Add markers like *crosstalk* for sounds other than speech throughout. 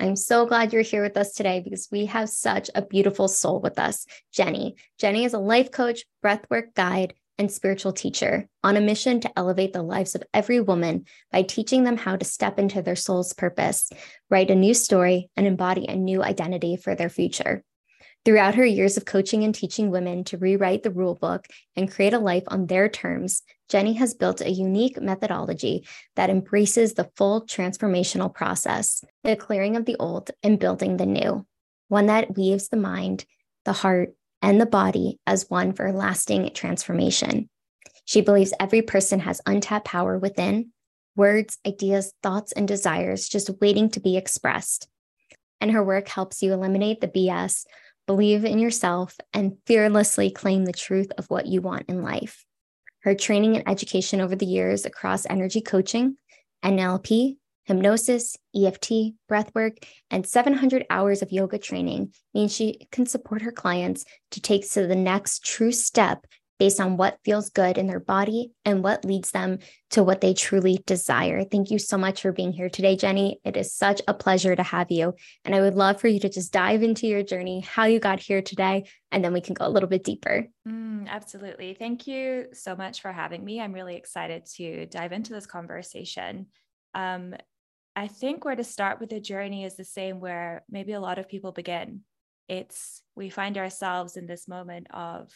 I'm so glad you're here with us today because we have such a beautiful soul with us, Jenni. Jenni is a life coach, breathwork guide, and spiritual teacher on a mission to elevate the lives of every woman by teaching them how to step into their soul's purpose, write a new story, and embody a new identity for their future. Throughout her years of coaching and teaching women to rewrite the rule book and create a life on their terms, Jenni has built a unique methodology that embraces the full transformational process, the clearing of the old and building the new, one that weaves the mind, the heart, and the body as one for lasting transformation. She believes every person has untapped power within words, ideas, thoughts, and desires just waiting to be expressed. And her work helps you eliminate the BS believe in yourself, and fearlessly claim the truth of what you want in life. Her training and education over the years across energy coaching, NLP, hypnosis, EFT, breathwork, and 700 hours of yoga training means she can support her clients to take to the next true step based on what feels good in their body and what leads them to what they truly desire. Thank you so much for being here today, Jenni. It is such a pleasure to have you. And I would love for you to just dive into your journey, how you got here today, and then we can go a little bit deeper. Mm, absolutely. Thank you so much for having me. I'm really excited to dive into this conversation. Um, I think where to start with the journey is the same where maybe a lot of people begin. It's we find ourselves in this moment of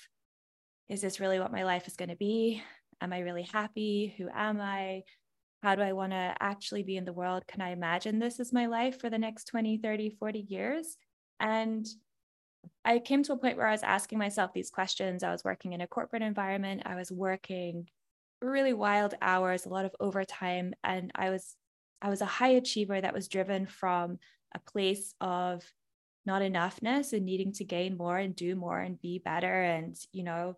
is this really what my life is going to be? Am I really happy? Who am I? How do I want to actually be in the world? Can I imagine this as my life for the next 20, 30, 40 years? And I came to a point where I was asking myself these questions. I was working in a corporate environment, I was working really wild hours, a lot of overtime, and I was I was a high achiever that was driven from a place of not enoughness and needing to gain more and do more and be better and you know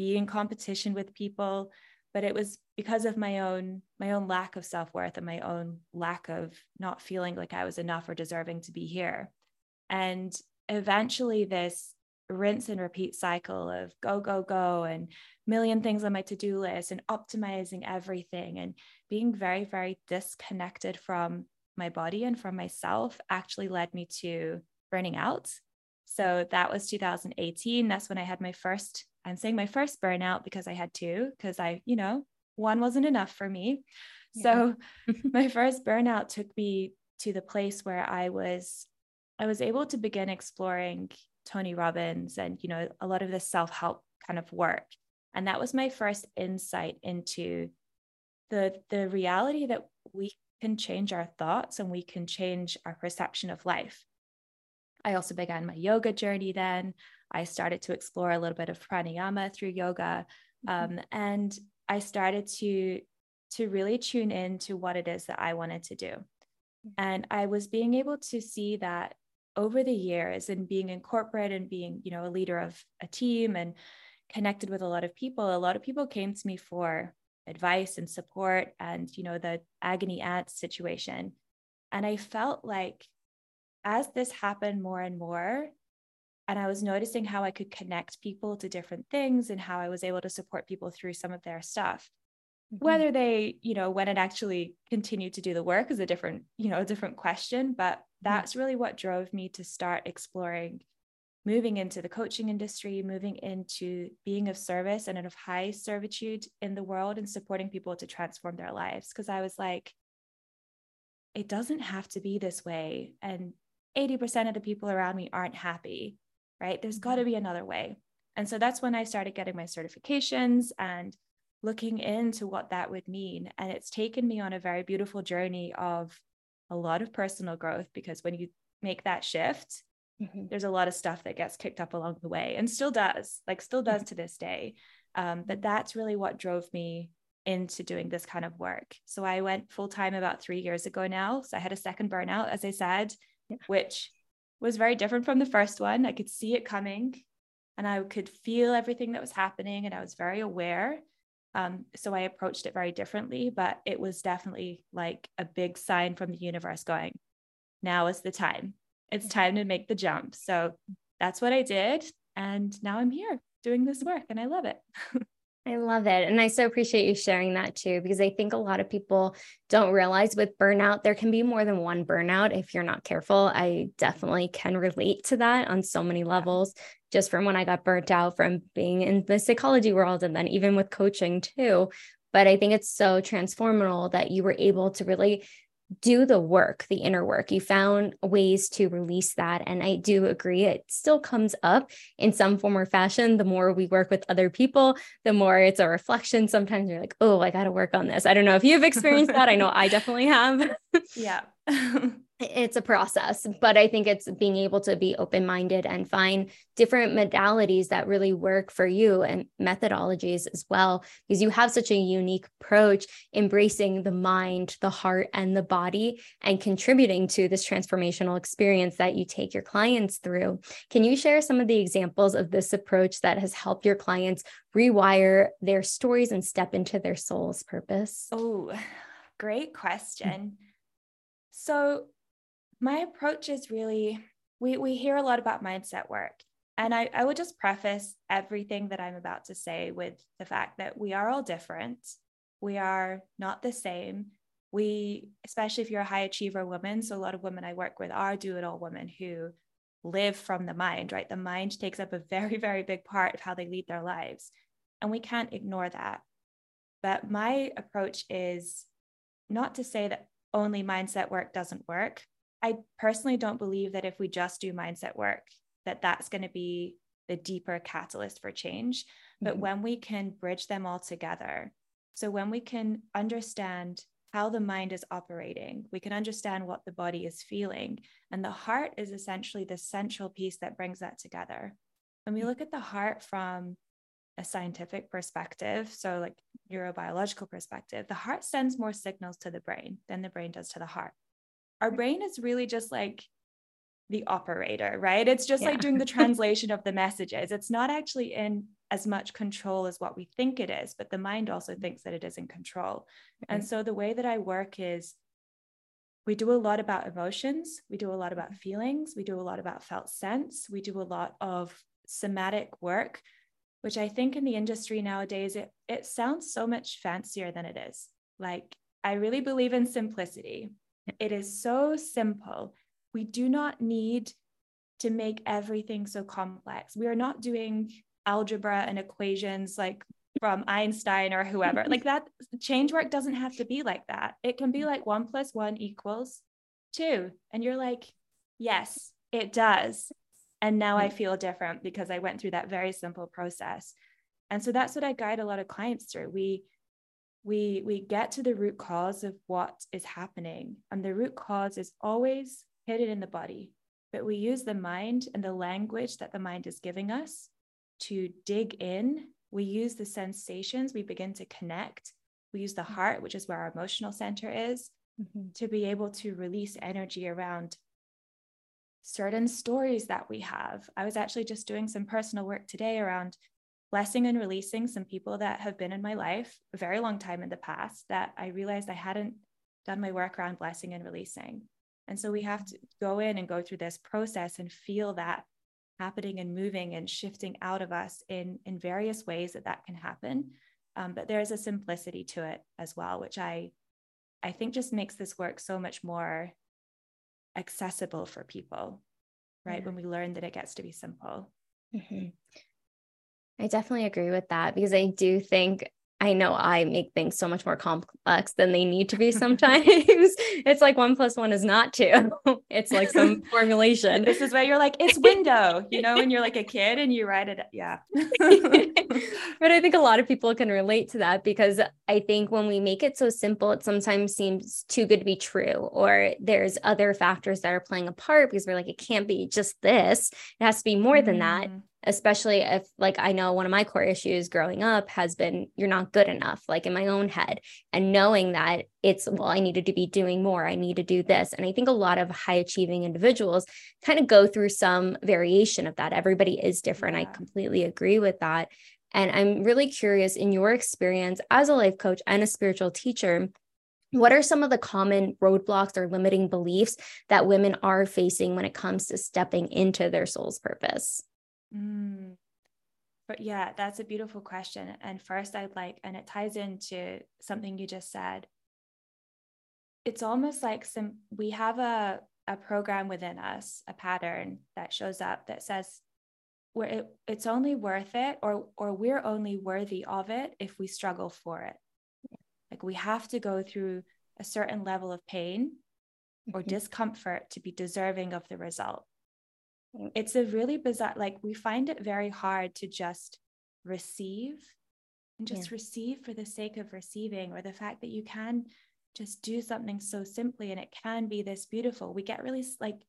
be in competition with people but it was because of my own my own lack of self-worth and my own lack of not feeling like I was enough or deserving to be here. And eventually this rinse and repeat cycle of go go go and million things on my to-do list and optimizing everything and being very very disconnected from my body and from myself actually led me to burning out. So that was 2018 that's when i had my first I'm saying my first burnout because I had two, because I, you know, one wasn't enough for me. Yeah. So *laughs* my first burnout took me to the place where I was, I was able to begin exploring Tony Robbins and, you know, a lot of the self-help kind of work. And that was my first insight into the the reality that we can change our thoughts and we can change our perception of life. I also began my yoga journey then. I started to explore a little bit of pranayama through yoga. Mm-hmm. Um, and I started to to really tune in to what it is that I wanted to do. And I was being able to see that over the years and being in corporate and being, you know, a leader of a team and connected with a lot of people, a lot of people came to me for advice and support and, you know, the agony aunt situation. And I felt like as this happened more and more, and I was noticing how I could connect people to different things and how I was able to support people through some of their stuff. Mm-hmm. Whether they, you know, when it actually continued to do the work is a different, you know, a different question. But mm-hmm. that's mm-hmm. really what drove me to start exploring moving into the coaching industry, moving into being of service and of high servitude in the world and supporting people to transform their lives. Cause I was like, it doesn't have to be this way. And 80% of the people around me aren't happy right? There's got to mm-hmm. be another way. And so that's when I started getting my certifications and looking into what that would mean. And it's taken me on a very beautiful journey of a lot of personal growth because when you make that shift, mm-hmm. there's a lot of stuff that gets kicked up along the way and still does, like, still does mm-hmm. to this day. Um, but that's really what drove me into doing this kind of work. So I went full time about three years ago now. So I had a second burnout, as I said, yeah. which was very different from the first one. I could see it coming and I could feel everything that was happening and I was very aware. Um, so I approached it very differently, but it was definitely like a big sign from the universe going, now is the time. It's time to make the jump. So that's what I did. And now I'm here doing this work and I love it. *laughs* I love it. And I so appreciate you sharing that too, because I think a lot of people don't realize with burnout, there can be more than one burnout if you're not careful. I definitely can relate to that on so many levels, just from when I got burnt out from being in the psychology world and then even with coaching too. But I think it's so transformational that you were able to really do the work, the inner work. You found ways to release that. And I do agree, it still comes up in some form or fashion. The more we work with other people, the more it's a reflection. Sometimes you're like, oh, I got to work on this. I don't know if you've *laughs* experienced that. I know I definitely have. yeah. *laughs* *laughs* it's a process but i think it's being able to be open minded and find different modalities that really work for you and methodologies as well because you have such a unique approach embracing the mind the heart and the body and contributing to this transformational experience that you take your clients through. Can you share some of the examples of this approach that has helped your clients rewire their stories and step into their soul's purpose? Oh great question. Mm. So my approach is really we we hear a lot about mindset work. And I, I would just preface everything that i'm about to say with the fact that we are all different. We are not the same. We especially if you're a high achiever woman so a lot of women i work with are do it all women who live from the mind right? The mind takes up a very *laughs* very big part of how they lead their lives. And we can't ignore that. But my approach is not to say that only mindset work doesn't work I personally don't believe that if we just do mindset work, that that's going to be the deeper catalyst for change. But mm-hmm. when we can bridge them all together, so when we can understand how the mind is operating, we can understand what the body is feeling. And the heart is essentially the central piece that brings that together. When we mm. look at the heart from a scientific perspective, so like neurobiological perspective, the heart sends more signals to the brain than the brain does to the heart our brain is really just like the operator, right? It's just yeah. like doing the *laughs* translation of the messages. It's not actually in as much control as what we think it is, but the mind also thinks that it is in control. Mm-hmm. And so the way that I work is we do a lot about emotions, we do a lot about feelings, we do a lot about felt sense, we do a lot of somatic work, which I think in the industry nowadays it it sounds so much fancier than it is. Like I really believe in simplicity. It is so simple. We do not need to make everything so complex. We are not doing algebra and equations like from Einstein or whoever. like that change work doesn't have to be like that. It can be like one plus one equals two. And you're like, yes, it does. And now I hmm. feel different because I went through that very simple process. And so that's what I guide a lot of clients through. We we we get to the root cause of what is happening and the root cause is always hidden in the body but we use the mind and the language that the mind is giving us to dig in we use the sensations we begin to connect we use the mm-hmm. heart which is where our emotional center is mm-hmm. to be able to release energy around certain stories that we have i was actually just doing some personal work today around blessing and releasing some people that have been in my life a very long time in the past that I realized I hadn't done my work around blessing and releasing. And so we have to go in and go through this process and feel that happening and moving and shifting out of us in, in various ways that that can happen. Um, but there's a simplicity to it as well, which I, I think just makes this work so much more accessible for people, right? Yeah. When we learn that it gets to be simple. Mm-hmm. I definitely agree with that because I do think I know I make things so much more complex than they need to be sometimes. *laughs* *laughs* it's like one plus one is not two. *laughs* It's like some formulation. This is where you're like, it's window, you know, when you're like a kid and you write it. Yeah. but I think a lot of people can relate to that because I think when we make it so simple, it sometimes seems too good to be true, or there's other factors that are playing a part because we're like, it can't be just this. It has to be more than that. Mm. Especially if like i know one of my core issues growing up has been you're not good enough like in my own head. And knowing that it's well i needed to be doing more i need to do this. And i think a lot of high achieving individuals kind of go through some variation of that. Everybody is different. Yeah. i completely agree with that. And i'm really curious in your experience as a life coach and a spiritual teacher what are some of the common roadblocks or limiting beliefs that women are facing when it comes to stepping into their soul's purpose Mm. But yeah, that's a beautiful question. And first, I'd like, and it ties into something you just said. It's almost like some, we have a, a program within us, a pattern that shows up that says, where it, it's only worth it or or we're only worthy of it if we struggle for it like we have to go through a certain level of pain or *laughs* discomfort to be deserving of the result it's a really bizarre like we find it very hard to just receive and just yeah. receive for the sake of receiving or the fact that you can just do something so simply and it can be this beautiful. We get really like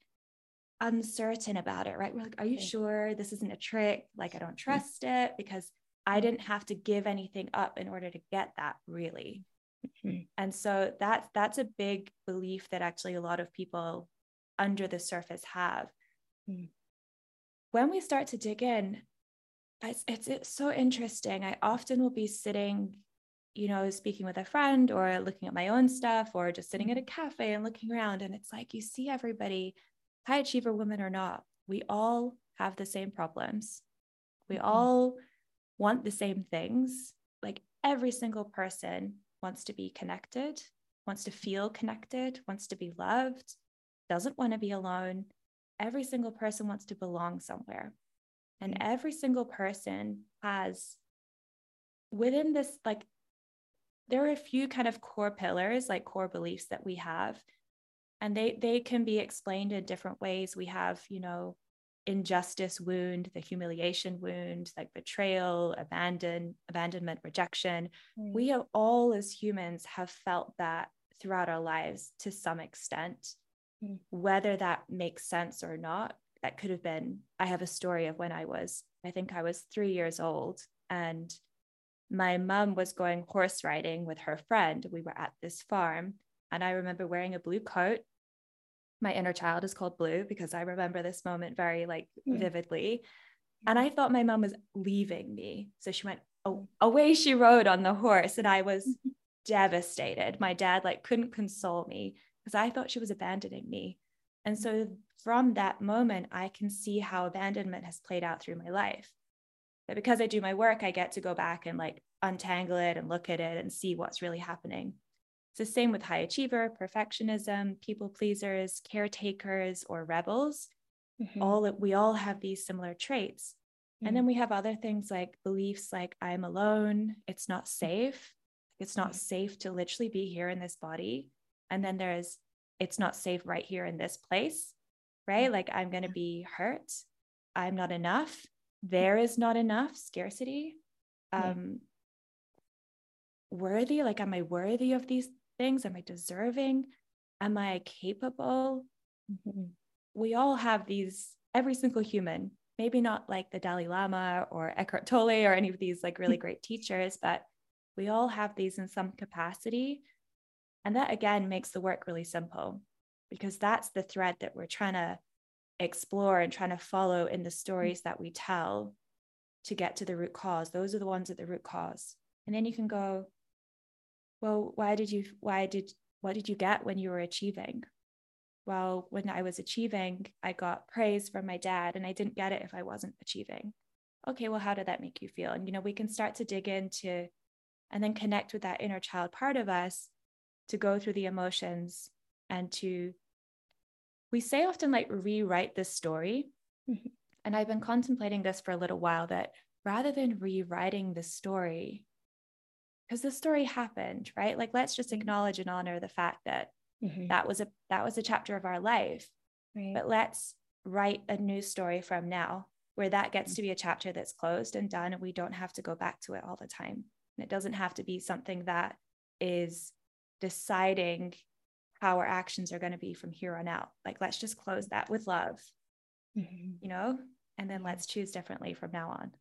uncertain about it right? We're like are you sure this isn't a trick? Like i don't trust it because i didn't have to give anything up in order to get that really. Mm-hmm. and so that's that's a big belief that actually a lot of people under the surface have Mm. When we start to dig in, it's, it's, it's so interesting. I often will be sitting, you know, speaking with a friend or looking at my own stuff or just sitting at a mm-hmm. cafe and looking around. And it's like you see everybody, high achiever women or not, we all have the same problems. We mm-hmm. all want the same things. Like every single person wants to be connected, wants to feel connected, wants to be loved, doesn't want to be alone, every single person wants to belong somewhere. And mm-hmm. every single person has within this, like, there are a few kind of core pillars, like core beliefs that we have. And they they can be explained in different ways. We have, you know, injustice wound, the humiliation wound, like betrayal, abandon, abandonment, rejection. Mm. We have all as humans have felt that throughout our lives to some extent. Whether that makes sense or not that could have been i have a story of when i was i think i was three years old and my mom was going horse riding with her friend. We were at this farm and i remember wearing a blue coat. My inner child is called blue because i remember this moment very like mm. vividly. And i thought my mom was leaving me. So she went oh, away she rode on the horse and i was *laughs* devastated. My dad like couldn't console me because I thought she was abandoning me. And so from that moment, I can see how abandonment has played out through my life. But because I do my work, I get to go back and like untangle it and look at it and see what's really happening. It's the same with high achiever, perfectionism, people pleasers, caretakers, or rebels. Mm-hmm. All we all have these similar traits. Mm-hmm. And then mm-hmm. we have other things like beliefs like I'm alone, it's not safe. It's not mm-hmm. safe to literally be here in this body and then there's it's not safe right here in this place right? Mm-hmm. like i'm going to be hurt. I'm not enough. There is not enough scarcity. Um worthy like am i worthy of these things? Am i deserving? Am i capable? Mm-hmm. we all have these every single human maybe not like the dalai lama or eckhart tolle or any of these like really *laughs* great teachers but we all have these in some capacity and that again makes the work really simple because that's the thread that we're trying to explore and trying to follow in the mm. stories that we tell to get to the root cause. Those are the ones at the root cause. And then you can go, well, why did you, why did, what did you get when you were achieving? Well, when I was achieving, I got praise from my dad and I didn't get it if I wasn't achieving. Okay, well, how did that make you feel? And, you know, we can start to dig into and then connect with that inner child part of us to go through the emotions and to we say often like rewrite this story mm-hmm. and i've been contemplating this for a little while that rather than rewriting the story because the story happened right like let's just mm-hmm. acknowledge and honor the fact that mm-hmm. that was a that was a chapter of our life right. but let's write a new story from now where that gets mm-hmm. to be a chapter that's closed and done and we don't have to go back to it all the time and it doesn't have to be something that is deciding how our actions are going to be from here on out. Like, let's just close that with love, mm-hmm. you know? and then let's choose differently from now on.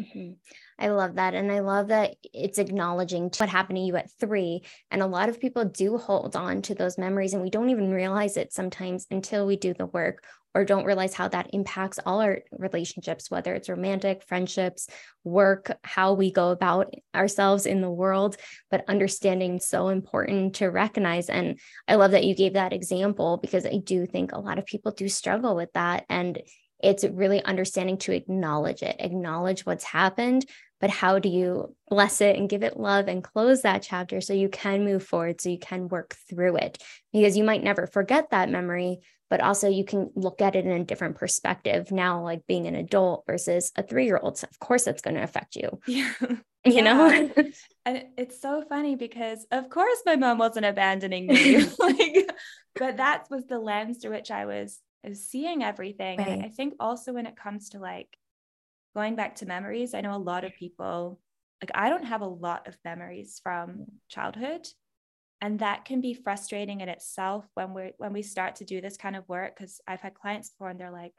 Mm-hmm. I love that. And I love that it's acknowledging what happened to you at three. And a lot of people do hold on to those memories, and we don't even realize it sometimes until we do the work or don't realize how that impacts all our relationships, whether it's romantic, friendships, work, how we go about ourselves in the world. But understanding so important to recognize. And I love that you gave that example because I do think a lot of people do struggle with that. And it's really understanding to acknowledge it, acknowledge what's happened, but how do you bless it and give it love and close that chapter so you can move forward, so you can work through it? Because you might never forget that memory, but also you can look at it in a different perspective now, like being an adult versus a three year old. Of course, that's going to affect you. *laughs* Yeah. You yeah. know? *laughs* and it's so funny because, of course, my mom wasn't abandoning me. *laughs* like, but that was the lens through which I was is seeing everything. Right. And I think also when it comes to like going back to memories, I know a lot of people, like I don't have a lot of memories from childhood. And that can be frustrating in itself when we when we start to do this kind of work. Cause I've had clients before and they're like,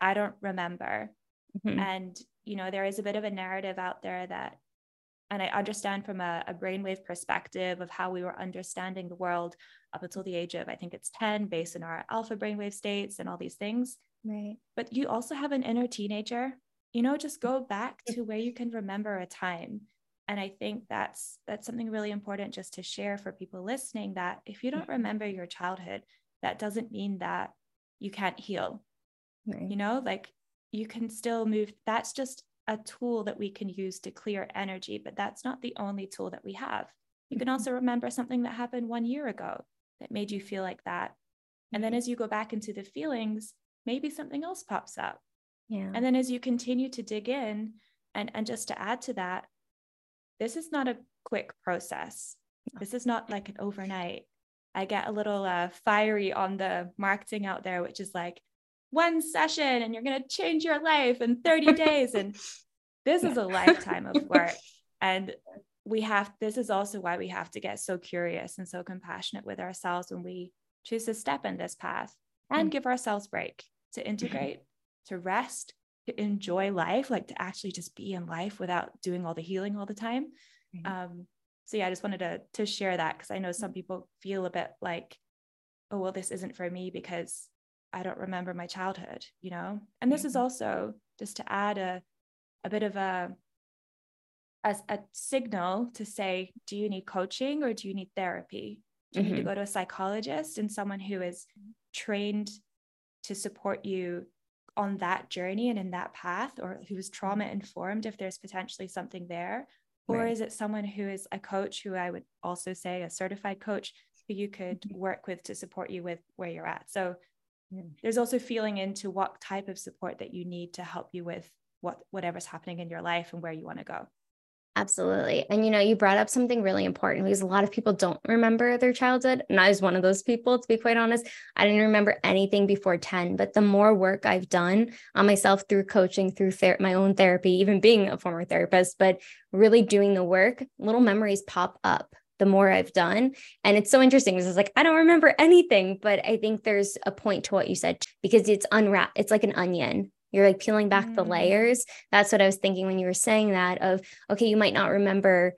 I don't remember. Mm-hmm. And you know, there is a bit of a narrative out there that and I understand from a, a brainwave perspective of how we were understanding the world up until the age of, I think it's 10, based on our alpha brainwave states and all these things. Right. But you also have an inner teenager, you know, just go back to where you can remember a time. And I think that's that's something really important just to share for people listening that if you don't remember your childhood, that doesn't mean that you can't heal. Right. You know, like you can still move. That's just a tool that we can use to clear energy, but that's not the only tool that we have. You can mm-hmm. also remember something that happened one year ago that made you feel like that. And then mm-hmm. as you go back into the feelings, maybe something else pops up. Yeah. And then as you continue to dig in, and, and just to add to that, this is not a quick process. This is not like an overnight. I get a little uh, fiery on the marketing out there, which is like, one session and you're going to change your life in 30 *laughs* days. And this is a lifetime of *laughs* work. And we have, this is also why we have to get so curious and so compassionate with ourselves when we choose to step in this path and mm-hmm. give ourselves break to mm-hmm. integrate, to rest, to enjoy life, like to actually just be in life without doing all the healing all the time. Mm-hmm. Um, so yeah, I just wanted to to share that because I know some people feel a bit like, oh well, this isn't for me because I don't remember my childhood, you know? And this is mm-hmm. also just to add a, a bit of a, a, a signal to say, do you need coaching or do you need therapy? Do you mm-hmm. need to mm-hmm. go to a psychologist and someone who is trained to support you on that journey and in that path, or who is trauma mm-hmm. informed if there's potentially something there? Or right. is it someone who is a coach who I would also say a certified coach who you could work with to support you with where you're at? So there's also feeling into what type of support that you need to help you with what whatever's happening in your life and where you want to go Absolutely. And you know, you brought up something really important because a lot of people don't remember their childhood. And I was one of those people, to be quite honest. I didn't remember anything before 10, but the more work I've done on myself through coaching, through ther- my own therapy, even being a former therapist, but really doing the work, little memories pop up the more I've done. And it's so interesting because it's like, I don't remember anything, but I think there's a point to what you said because it's unwrapped. It's like an onion. You're like peeling back mm. the layers. That's what I was thinking when you were saying that of, okay, you might not remember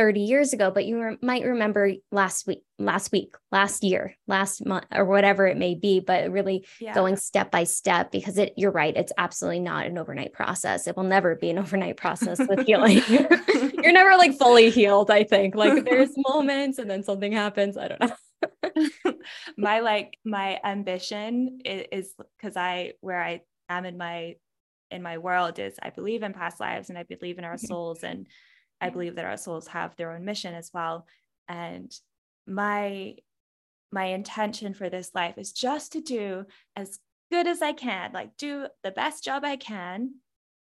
30 years ago, but you re- might remember last week, last week, last year, last month, or whatever it may be, but really yeah. going step by step because it, you're right. It's absolutely not an overnight process. It will never be an *laughs* overnight process with healing. *laughs* you're never like fully healed, I think. Like *laughs* there's moments and then something happens. I don't know. my like my ambition is because I where I am in my in my world is I believe in past lives and I believe in our mm-hmm. souls and I believe that our souls have their own mission as well. And my my intention for this life is just to do as good as I can, like do the best job I can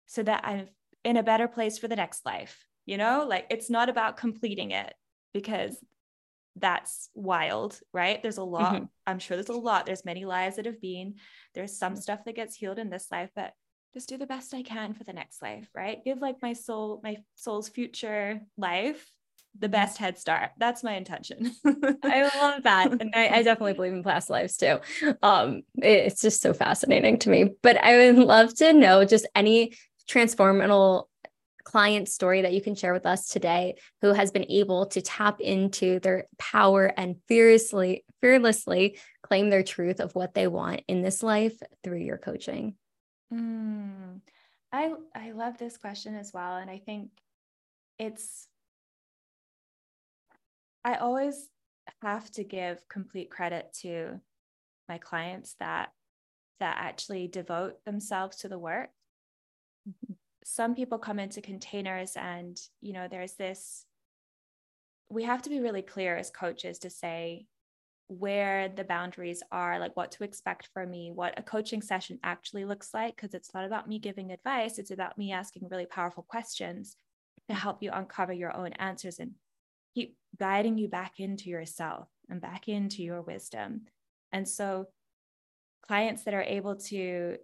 so that I'm in a better place for the next life. You know, like it's not about completing it because that's wild, right? There's a lot, mm-hmm. I'm sure there's a lot. There's many lives that have been. There's some stuff that gets healed in this life, but just do the best I can for the next life, right? Give like my soul, my soul's future life the best head start. That's my intention. *laughs* I love that. And I, I, definitely believe in past lives too. Um, it, it's just so fascinating to me. But I would love to know just any transformational client story that you can share with us today who has been able to tap into their power and fearlessly fearlessly claim their truth of what they want in this life through your coaching mm, i i love this question as well and i think it's i always have to give complete credit to my clients that that actually devote themselves to the work. Mm-hmm. Some people come into containers and you know there's this we have to be really clear as coaches to say where the boundaries are like what to expect from me what a coaching session actually looks like because it's not about me giving advice it's about me asking really powerful questions to help you uncover your own answers and keep guiding you back into yourself and back into your wisdom and so clients that are able to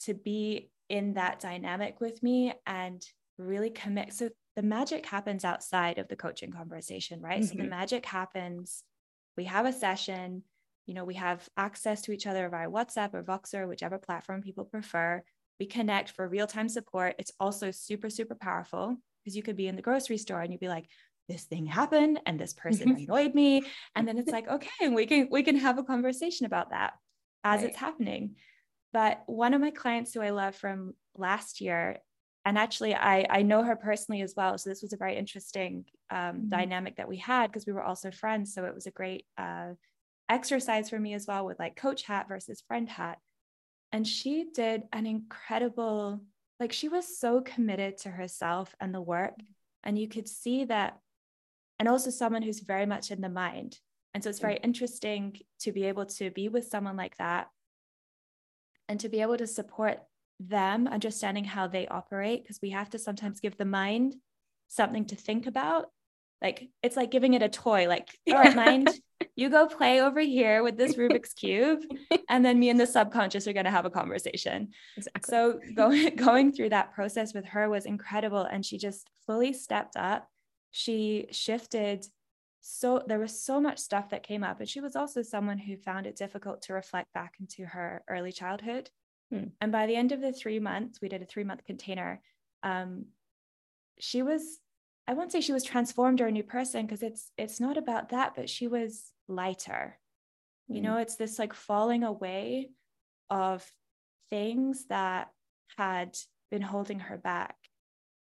to be in that dynamic with me and really commit. So the magic happens outside of the coaching conversation, right? Mm-hmm. So the mm-hmm. magic happens, we have a session, you know, we have access to each other via WhatsApp or Voxer, whichever platform people prefer. We connect for real time support. It's also super, super powerful because you could be in the grocery store and you'd be like, this thing happened and this person *laughs* annoyed me. And then it's like, okay, we can we can have a conversation about that as right. it's happening. But one of my clients who I love from last year, and actually I, I know her personally as well. So this was a very interesting um, mm-hmm. dynamic that we had because we were also friends. So it was a great uh, exercise for me as well with like coach hat versus friend hat. And she did an incredible, like she was so committed to herself and the work. And you could see that, and also someone who's very much in the mind. And so it's very interesting to be able to be with someone like that and to be able to support them understanding how they operate because we have to sometimes give the mind something to think about. Like it's like giving it a toy like *laughs* all right mind you go play over here with this rubik's cube *laughs* and then me and the subconscious are going to have a conversation. Exactly. so going *laughs* going through that process with her was incredible and she just fully stepped up. She shifted so there was so much stuff that came up and she was also someone who found it difficult to reflect back into her early childhood hmm. and by the end of the three months we did a three month container um, she was i won't say she was transformed or a new person because it's it's not about that but she was lighter hmm. you know it's this like falling away of things that had been holding her back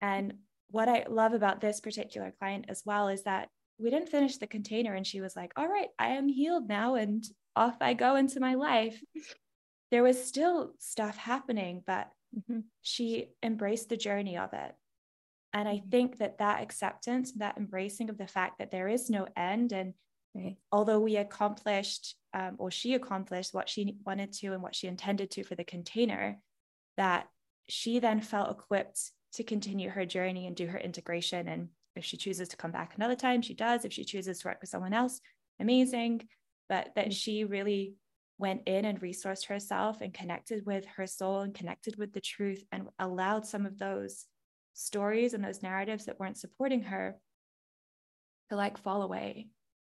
and what i love about this particular client as well is that we didn't finish the container and she was like all right i am healed now and off i go into my life there was still stuff happening but mm-hmm. she embraced the journey of it and i mm-hmm. think that that acceptance that embracing of the fact that there is no end and right. although we accomplished um, or she accomplished what she wanted to and what she intended to for the container that she then felt equipped to continue her journey and do her integration and if she chooses to come back another time, she does. If she chooses to work with someone else, amazing. But that mm. she really went in and resourced herself and connected with her soul and connected with the truth and allowed some of those stories and those narratives that weren't supporting her to like fall away.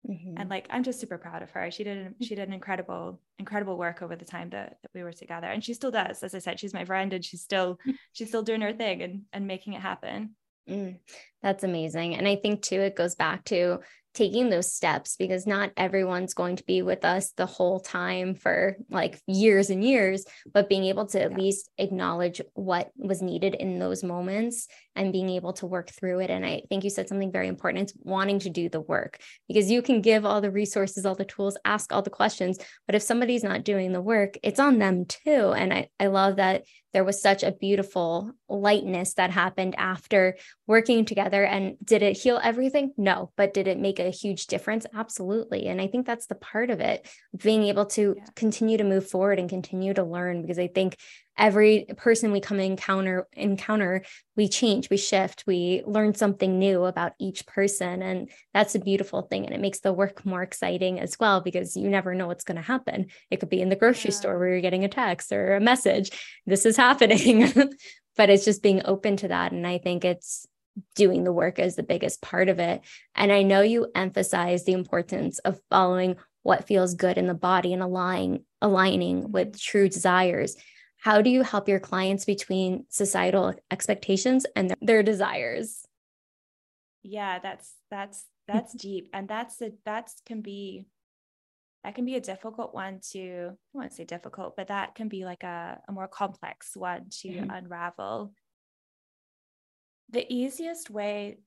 Mm-hmm. And like I'm just super proud of her. She did she did an incredible incredible work over the time that, that we were together and she still does. As I said, she's my friend and she's still *laughs* she's still doing her thing and and making it happen. Mm, that's amazing. And I think too, it goes back to taking those steps because not everyone's going to be with us the whole time for like years and years, but being able to at yeah. least acknowledge what was needed in those moments and being able to work through it. And I think you said something very important. It's wanting to do the work because you can give all the resources, all the tools, ask all the questions, but if somebody's not doing the work, it's on them too. And I, I love that there was such a beautiful lightness that happened after working together. And did it heal everything? No, but did it make a huge difference? Absolutely. And I think that's the part of it, being able to yeah. continue to move forward and continue to learn, because I think every person we come encounter encounter we change we shift we learn something new about each person and that's a beautiful thing and it makes the work more exciting as well because you never know what's going to happen it could be in the grocery yeah. store where you're getting a text or a message this is happening *laughs* but it's just being open to that and i think it's doing the work is the biggest part of it. And I know you emphasize the importance of following what feels good in the body and aligning aligning with mm-hmm. true desires. How do you help your clients between societal expectations and their, their desires? Yeah, that's that's that's deep and that's a that's can be that can be a difficult one to I won't say difficult, but that can be like a, a more complex one to mm-hmm. unravel. The easiest way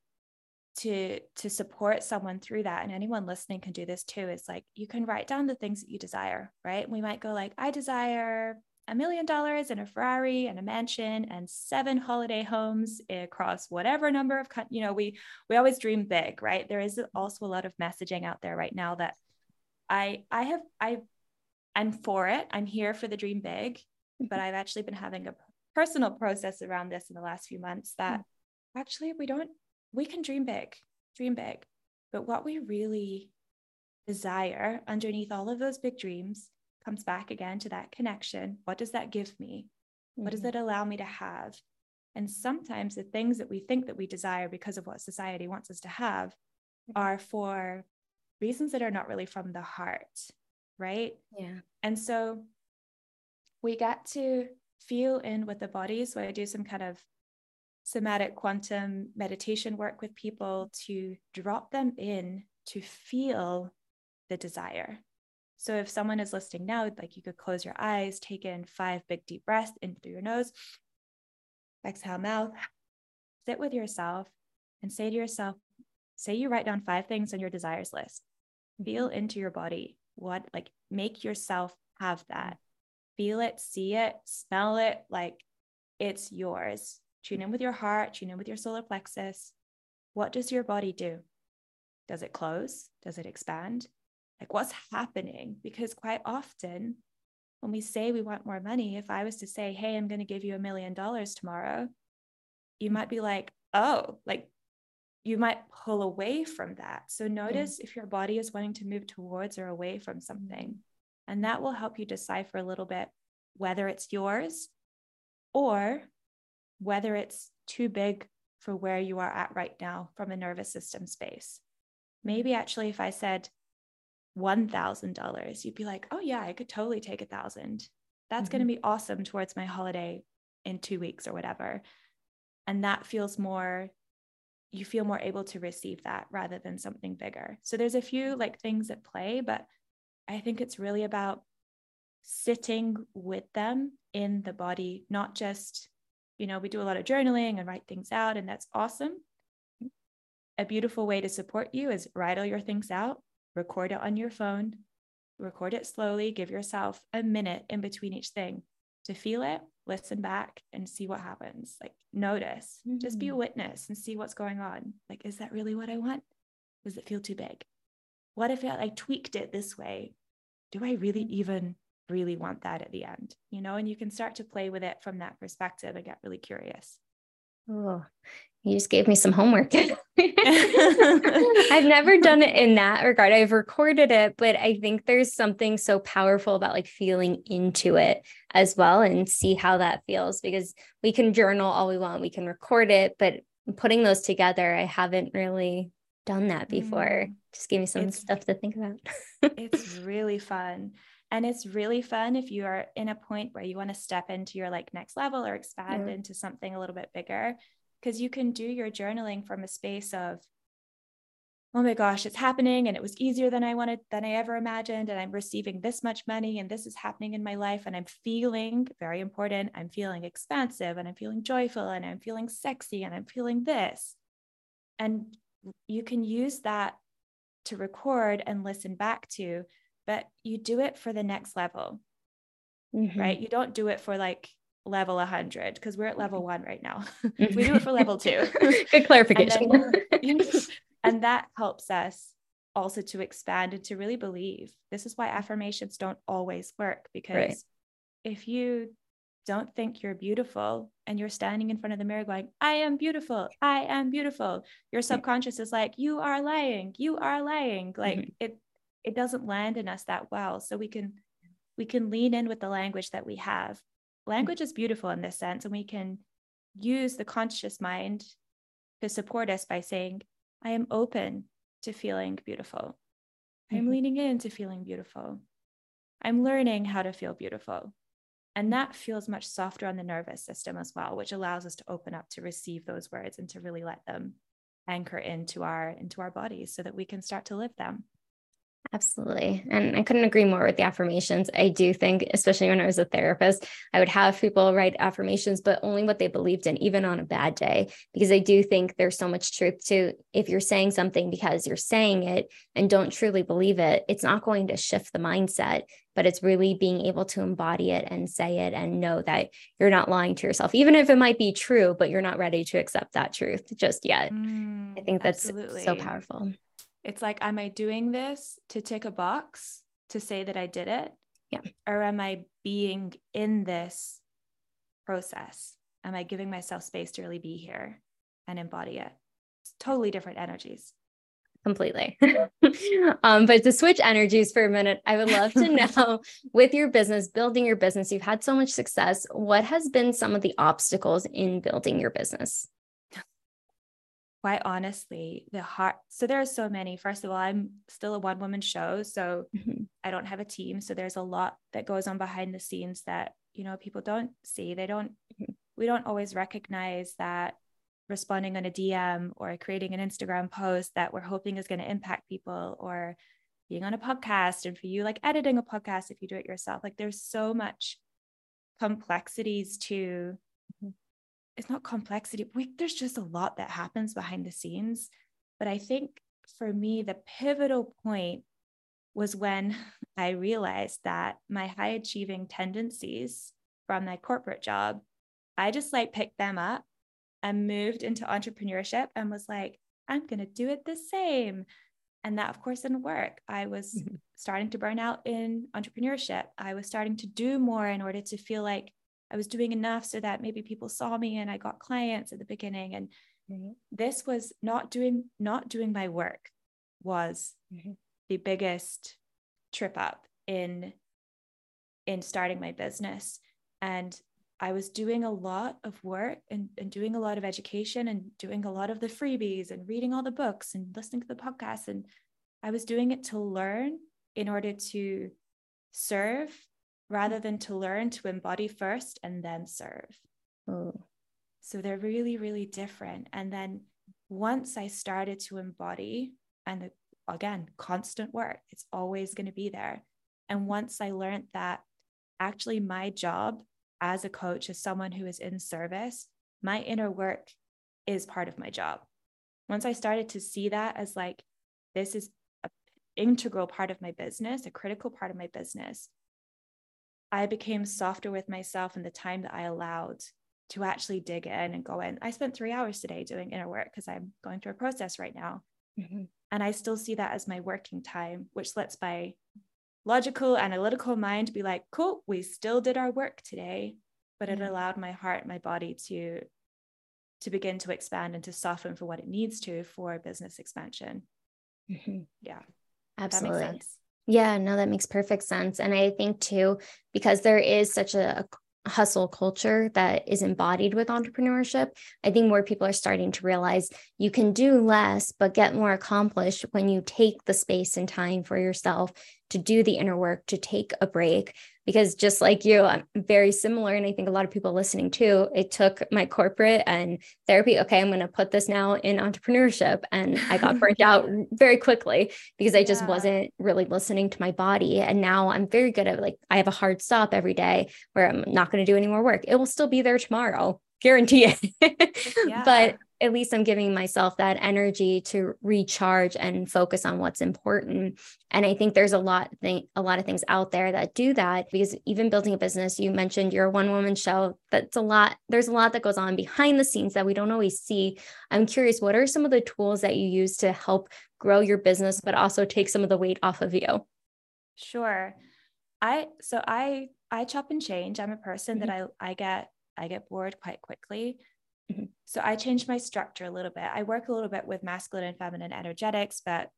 to to support someone through that and anyone listening can do this too is like you can write down the things that you desire right we might go like i desire a million dollars and a ferrari and a mansion and seven holiday homes across whatever number of you know we we always dream big right there is also a lot of messaging out there right now that i i have i i'm for it i'm here for the dream big but mm-hmm. i've actually been having a personal process around this in the last few months that mm. actually we don't we can dream big, dream big. But what we really desire underneath all of those big dreams comes back again to that connection. What does that give me? Mm-hmm. What does mm-hmm. it allow me to have? And sometimes the things that we think that we desire because of what society wants us to have are for reasons that are not really from the heart, right? Yeah. And so we get to feel in with the body. So I do some kind of somatic quantum meditation work with people to drop them in to feel the desire. So if someone is listening now, like you could close your eyes, take in five big deep breaths in through your nose, exhale mouth, sit with yourself and say to yourself, say you write down five things on your desires list. Feel mm-hmm. into your body. What like make yourself have that. Feel it, see it, smell it, like it's yours. Tune in with your heart, tune in with your solar plexus. What does your body do? Does it close? Does it expand? Like what's happening? Because quite often, when we say we want more money, if I was to say, Hey, I'm going to give you a million dollars tomorrow, you might be like, Oh, like you might pull away from that. So notice if your body is wanting to move towards or away from something. And that will help you decipher a little bit whether it's yours or whether it's too big for where you are at right now from a nervous system space. Maybe actually, if I said $1,000, you'd be like, oh, yeah, I could totally take a thousand. That's mm-hmm. going to be awesome towards my holiday in two weeks or whatever. And that feels more, you feel more able to receive that rather than something bigger. So there's a few like things at play, but I think it's really about sitting with them in the body, not just you know, we do a lot of journaling and write things out, and that's awesome. A beautiful way to support you is write all your things out, record it on your phone, record it slowly, give yourself a minute in between each thing to feel it, listen back, and see what happens. Like, notice, mm-hmm. just be a mm-hmm. witness and see what's going on. Like, is that really what I want? Does it feel too big? What if I tweaked it this way? Do I really even really want that at the end, you know, and you can start to play with it from that perspective and get really curious. Oh, you just gave me some homework. *laughs* *laughs* I've never done it in that regard. I've recorded it, but I think there's something so powerful about like feeling into it as well and see how that feels because we can journal all we want, we can record it, but putting those together, I haven't really done that before. Mm. Just give me some it's, stuff to think about. it's *laughs* really fun and it's really fun if you are in a point where you want to step into your like next level or expand yeah. into something a little bit bigger because you can do your journaling from a space of oh my gosh it's happening and it was easier than i wanted than i ever imagined and i'm receiving this much money and this is happening in my life and i'm feeling very important i'm feeling expansive and i'm feeling joyful and i'm feeling sexy and i'm feeling this and you can use that to record and listen back to but you do it for the next level, mm-hmm. right? You don't do it for like level 100 because we're at level one right now. Mm-hmm. *laughs* we do it for level two. *laughs* Good clarification. And, then, *laughs* and that helps us also to expand and to really believe. This is why affirmations don't always work because right. if you don't think you're beautiful and you're standing in front of the mirror going, I am beautiful, I am beautiful, your subconscious is like, You are lying, you are lying. Like mm-hmm. it it doesn't land in us that well so we can we can lean in with the language that we have language is beautiful in this sense and we can use the conscious mind to support us by saying, I am open to feeling beautiful. I'm mm-hmm. leaning into feeling beautiful. I'm learning how to feel beautiful. And that feels much softer on the nervous system as well, which allows us to open up to receive those words and to really let them anchor into our into our bodies so that we can start to live them. Absolutely. And I couldn't agree more with the affirmations. I do think, especially when I was a therapist, I would have people write affirmations, but only what they believed in, even on a bad day, because I do think there's so much truth to if you're saying something because you're saying it and don't truly believe it, it's not going to shift the mindset, but it's really being able to embody it and say it and know that you're not lying to yourself, even if it might be true, but you're not ready to accept that truth just yet. Mm, I think that's absolutely. so powerful. It's like, am I doing this to tick a box to say that I did it? Yeah. Or am I being in this process? Am I giving myself space to really be here and embody it? It's totally different energies. Completely. *laughs* um, but to switch energies for a minute, I would love to *laughs* know with your business, building your business, you've had so much success. What has been some of the obstacles in building your business? Quite honestly, the heart. So there are so many. First of all, I'm still a one woman show. So mm-hmm. I don't have a team. So there's a lot that goes on behind the scenes that, you know, people don't see. They don't, mm-hmm. we don't always recognize that responding on a DM or creating an Instagram post that we're hoping is going to impact people or being on a podcast. And for you, like editing a podcast, if you do it yourself, like there's so much complexities to mm-hmm it's not complexity. We, there's just a lot that happens behind the scenes. But I think for me, the pivotal point was when *laughs* I realized that my high achieving tendencies from my corporate job, I just like picked them up and moved into entrepreneurship and was like, I'm going to do it the same. And that, of course, didn't work. I was mm-hmm. starting to burn out in entrepreneurship. I was starting to do more in order to feel like I was doing enough so that maybe people saw me and I got clients at the beginning. And mm-hmm. this was not doing not doing my work was mm-hmm. the biggest trip up in in starting my business. And I was doing a lot of work and, and doing a lot of education and doing a lot of the freebies and reading all the books and listening to the podcasts. And I was doing it to learn in order to serve rather than to learn to embody first and then serve. Oh. So they're really, really different. And then once I started to embody, and again, constant work, it's always going to be there. And once I learned that actually my job as a coach, as someone who is in service, my inner work is part of my job. Once I started to see that as like, this is an integral part of my business, a critical part of my business, I became softer with myself and the time that I allowed to actually dig in and go in. I spent three hours today doing inner work because I'm going through a process right now. Mm-hmm. And I still see that as my working time, which lets my logical, analytical mind be like, cool, we still did our work today. But it allowed my heart, my body to to begin to expand and to soften for what it needs to for business expansion. Mm-hmm. Yeah. Absolutely. Yeah, no, that makes perfect sense. And I think too, because there is such a, hustle culture that is embodied with entrepreneurship, I think more people are starting to realize you can do less, but get more accomplished when you take the space and time for yourself to do the inner work, to take a break. Because just like you, I'm very similar. And I think a lot of people listening too, it took my corporate and therapy. Okay, I'm going to put this now in entrepreneurship. And I got *laughs* burnt out very quickly because I just yeah. wasn't really listening to my body. And now I'm very good at like, I have a hard stop every day where I'm not going to do any more work. It will still be there tomorrow guarantee it. *laughs* yeah. But at least I'm giving myself that energy to recharge and focus on what's important. And I think there's a lot thing, a lot of things out there that do that because even building a business, you mentioned you're a one woman show. That's a lot. There's a lot that goes on behind the scenes that we don't always see. I'm curious, what are some of the tools that you use to help grow your business, but also take some of the weight off of you? Sure. I so I I chop and change. I'm a person mm-hmm. that I I get I get bored quite quickly. Mm-hmm. So I changed my structure a little bit. I work a little bit with masculine and feminine energetics, but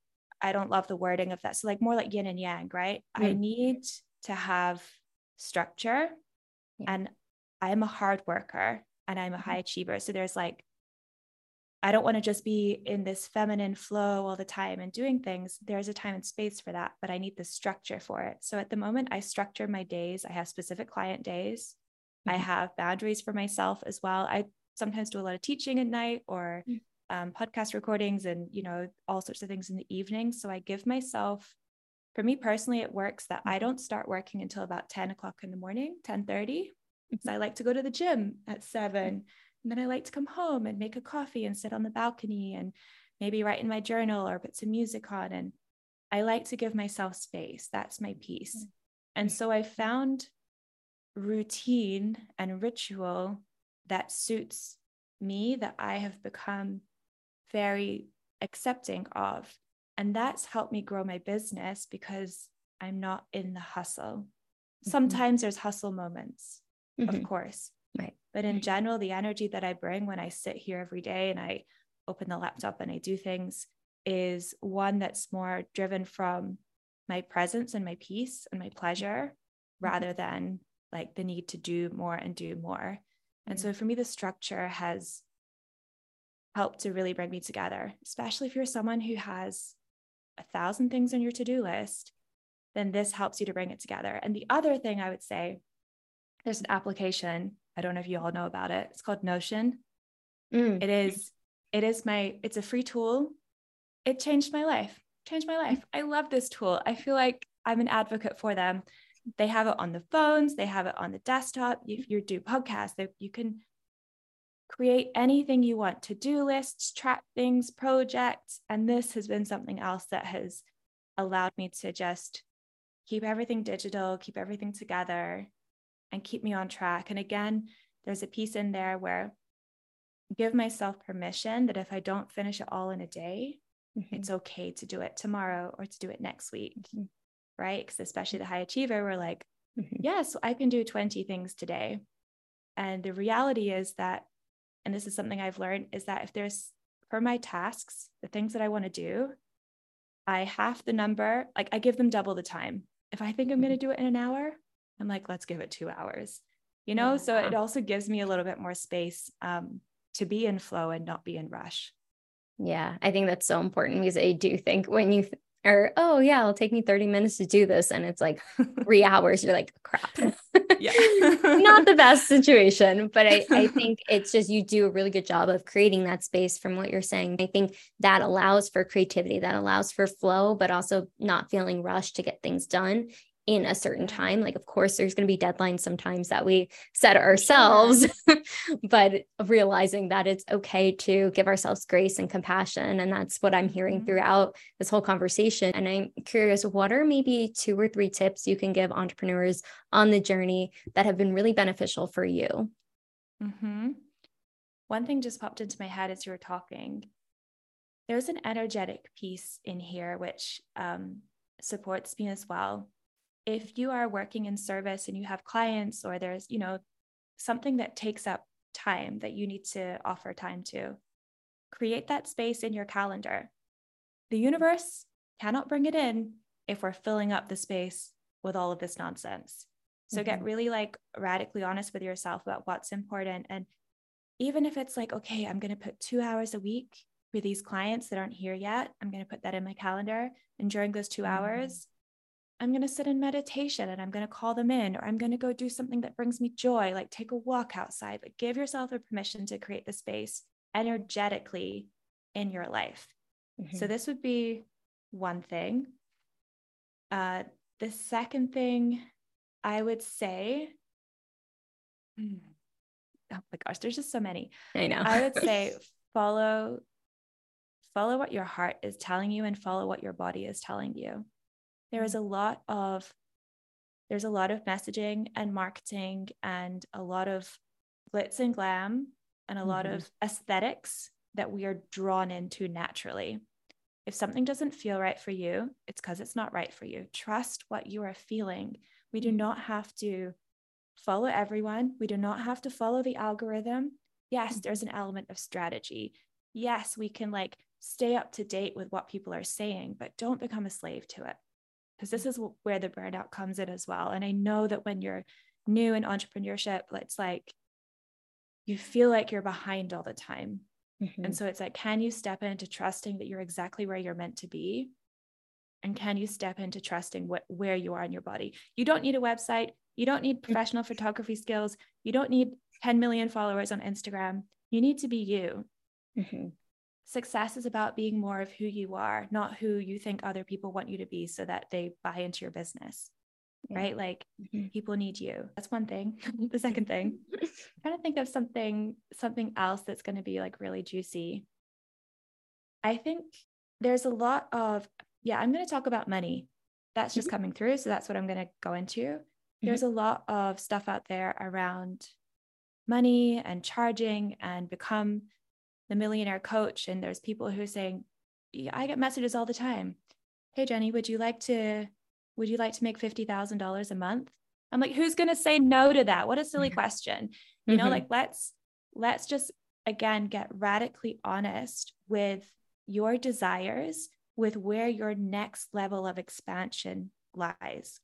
I don't love the wording of that. So, like more like yin and yang, right? Mm-hmm. I need to have structure yeah. and I'm a hard worker and I'm a mm-hmm. high achiever. So, there's like I don't want to just be in this feminine flow all the time and doing things. There's a time and space for that, but I need the structure for it. So at the moment, I structure my days. I have specific client days. Mm-hmm. I have boundaries for myself as well. I sometimes do a lot of teaching at night or mm. um, podcast recordings and you know all sorts of things in the evening. So I give myself. For me personally, it works that I mm-hmm. don't start working until about 10 o'clock in the morning, 10 30. Because I like to go to the gym at seven and then I like to come home and make a coffee and sit on the balcony and maybe write in my journal or put some music on. And I like to give myself space. That's my piece. Mm-hmm. And so I found routine and ritual that suits me that I have become very accepting of. And that's helped me grow my business because I'm not in the hustle. Mm-hmm. Sometimes there's hustle moments, mm-hmm. of course. Right. But in general, the energy that I bring when I sit here every day and I open the laptop and I do things is one that's more driven from my presence and my peace and my pleasure mm-hmm. rather than like the need to do more and do more. And so for me, the structure has helped to really bring me together, especially if you're someone who has a thousand things on your to do list, then this helps you to bring it together. And the other thing I would say, there's an application I don't know if you all know about it. It's called Notion. Mm. It is it is my it's a free tool. It changed my life. Changed my life. I love this tool. I feel like I'm an advocate for them. They have it on the phones, they have it on the desktop. If you do podcasts, you can create anything you want to-do lists, track things, projects, and this has been something else that has allowed me to just keep everything digital, keep everything together, and keep me on track. And again, there's a piece in there where give myself permission that if I don't finish it all in a day, mm-hmm. it's okay to do it tomorrow or to do it next week. Mm-hmm. Right. Because especially the high achiever, we're like, mm-hmm. yes, I can do 20 things today. And the reality is that, and this is something I've learned, is that if there's for my tasks, the things that I want to do, I half the number, like I give them double the time. If I think I'm going to mm-hmm. do it in an hour, I'm like, let's give it two hours, you know? Yeah. So it also gives me a little bit more space um, to be in flow and not be in rush. Yeah, I think that's so important because I do think when you or oh yeah, it'll take me 30 minutes to do this. And it's like *laughs* three hours, you're like, crap. yeah. *laughs* Not the best situation. But I, I think it's just you do a really good job of creating that space from what you're saying. I think that allows for creativity, that allows for flow, but also not feeling rushed to get things done in a certain time. Like, of course, there's going to be deadlines sometimes that we set ourselves, *laughs* but realizing that it's okay to give ourselves grace and compassion. And that's what I'm hearing mm-hmm. throughout this whole conversation. And I'm curious, what are maybe two or three tips you can give entrepreneurs on the journey that have been really beneficial for you? Mm-hmm. One thing just popped into my head as you were talking. There's an energetic piece in here which um, supports me as well if you are working in service and you have clients or there's you know something that takes up time that you need to offer time to create that space in your calendar the universe cannot bring it in if we're filling up the space with all of this nonsense so mm-hmm. get really like radically honest with yourself about what's important and even if it's like okay i'm going to put 2 hours a week for these clients that aren't here yet i'm going to put that in my calendar and during those 2 mm-hmm. hours I'm going to sit in meditation and I'm going to call them in, or I'm going to go do something that brings me joy, like take a walk outside. Like give yourself a permission to create the space energetically in your life. Mm-hmm. So, this would be one thing. Uh, the second thing I would say, hmm, oh my gosh, there's just so many. I know. I would say *laughs* follow follow what your heart is telling you and follow what your body is telling you there is a lot of there's a lot of messaging and marketing and a lot of glitz and glam and a mm-hmm. lot of aesthetics that we are drawn into naturally. If something doesn't feel right for you, it's because it's not right for you. Trust what you are feeling. We do mm-hmm. not have to follow everyone. We do not have to follow the algorithm. Yes, mm-hmm. there's an element of strategy. Yes, we can like stay up to date with what people are saying, but don't become a slave to it because this is where the burnout comes in as well. And I know that when you're new in entrepreneurship, it's like you feel like you're behind all the time. Mm-hmm. And so it's like, can you step into trusting that you're exactly where you're meant to be? And can you step into trusting what where you are in your body? You don't need a website. You don't need mm-hmm. professional photography skills. You don't need 10 million followers on Instagram. You need to be you. Mm-hmm. Success is about being more of who you are, not who you think other people want you to be so that they buy into your business. Yeah. Right? Like mm-hmm. people need you. That's one thing. *laughs* the second thing, I'm *laughs* trying to think of something, something else that's going to be like really juicy. I think there's a lot of, yeah, I'm going to talk about money. That's just mm-hmm. coming through. So that's what I'm going to go into. Mm-hmm. There's a lot of stuff out there around money and charging and become the millionaire coach and there's people who are saying yeah, i get messages all the time hey Jenni would you like to would you like to make $50000 a month i'm like who's going to say no to that what a silly mm-hmm. question you know mm-hmm. like let's let's just again get radically honest with your desires with where your next level of expansion lies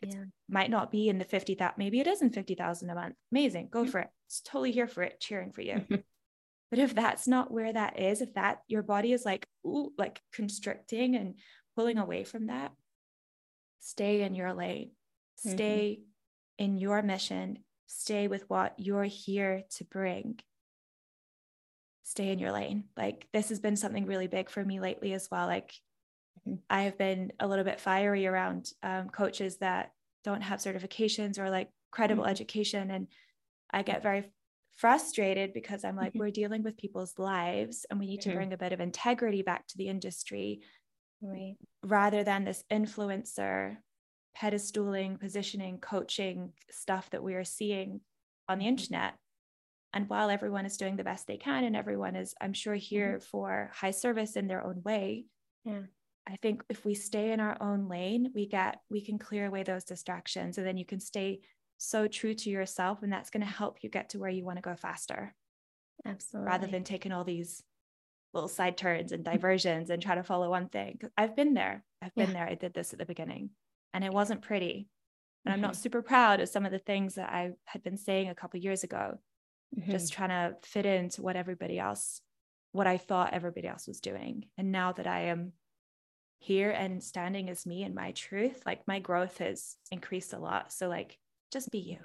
it yeah. might not be in the 50 that maybe it is in 50,000 a month amazing go mm-hmm. for it it's totally here for it cheering for you. *laughs* but if that's not where that is if that your body is like ooh, like constricting and pulling away from that stay in your lane stay mm-hmm. in your mission stay with what you're here to bring stay in your lane like this has been something really big for me lately as well like mm-hmm. i have been a little bit fiery around um, coaches that don't have certifications or like credible mm-hmm. education and i get very frustrated because I'm like, mm-hmm. we're dealing with people's lives and we need mm-hmm. to bring a bit of integrity back to the industry right. rather than this influencer pedestaling, positioning, coaching stuff that we are seeing on the mm-hmm. internet. And while everyone is doing the best they can and everyone is, I'm sure, here mm-hmm. for high service in their own way, yeah. I think if we stay in our own lane, we get we can clear away those distractions and then you can stay so true to yourself and that's going to help you get to where you want to go faster. Absolutely rather than taking all these little side turns and *laughs* diversions and try to follow one thing. I've been there. I've been yeah. there. I did this at the beginning and it wasn't pretty and mm-hmm. i'm not super proud of some of the things that i had been saying a couple years ago mm-hmm. just trying to fit into what everybody else what i thought everybody else was doing. And now that i am here and standing as me and my truth like my growth has increased a lot. So like just be you.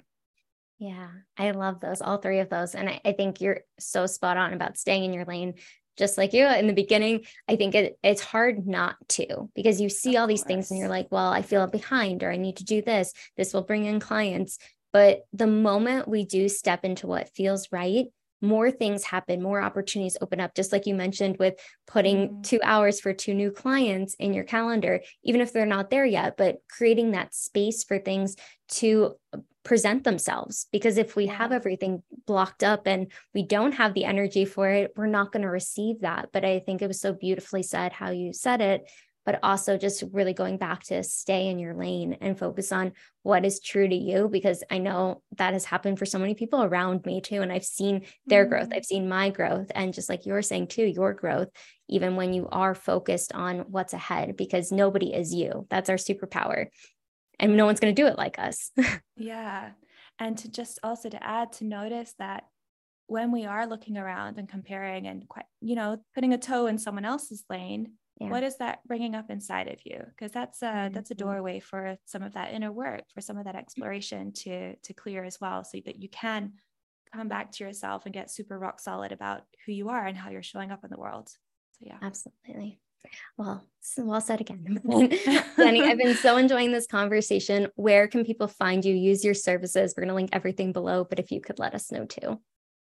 Yeah, I love those, all three of those. And I, I, think you're so spot on about staying in your lane. Just like you in the beginning, I think it, it's hard not to because you see all these things and you're like, well, I feel behind or I need to do this. This will bring in clients. But the moment we do step into what feels right, more things happen, more opportunities open up. Just like you mentioned with putting mm-hmm. two hours for two new clients in your calendar, even if they're not there yet, but creating that space for things to present themselves. Because if we have everything blocked up and we don't have the energy for it, we're not going to receive that. But I think it was so beautifully said how you said it but also just really going back to stay in your lane and focus on what is true to you because I know that has happened for so many people around me too and I've seen their mm-hmm. growth I've seen my growth and just like you're saying too your growth even when you are focused on what's ahead because nobody is you that's our superpower and no one's going to do it like us *laughs* yeah and to just also to add to notice that when we are looking around and comparing and quite you know putting a toe in someone else's lane yeah. what is that bringing up inside of you because that's a mm-hmm. that's a doorway for some of that inner work for some of that exploration to to clear as well so that you can come back to yourself and get super rock solid about who you are and how you're showing up in the world so yeah absolutely well, well said again. *laughs* Jenni, I've been *laughs* so enjoying this conversation. Where can people find you? Use your services. We're going to link everything below, but if you could let us know too.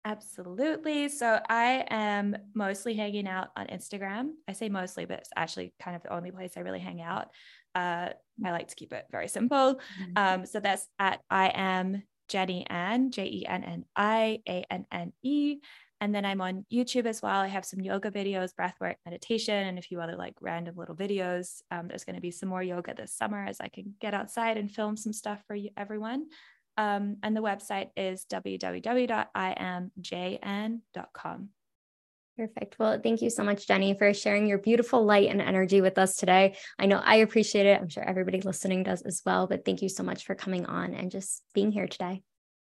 Absolutely. So I am mostly hanging out on Instagram. I say mostly, but it's actually kind of the only place I really hang out. Uh, I like to keep it very simple. Mm-hmm. Um, so that's at I am Jenni Anne, J E N N I A N N E. And then I'm on YouTube as well. I have some yoga videos, breathwork, meditation, and a few other like random little videos. Um, there's going to be some more yoga this summer as I can get outside and film some stuff for you, everyone. Um, and the website is www.imjn.com. Perfect. Well, thank you so much, Jenni, for sharing your beautiful light and energy with us today. I know I appreciate it. I'm sure everybody listening does as well. But thank you so much for coming on and just being here today.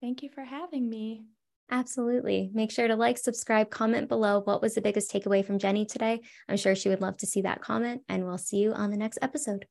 Thank you for having me. Absolutely. Make sure to like, subscribe, comment below what was the biggest takeaway from Jenni today. I'm sure she would love to see that comment, and we'll see you on the next episode.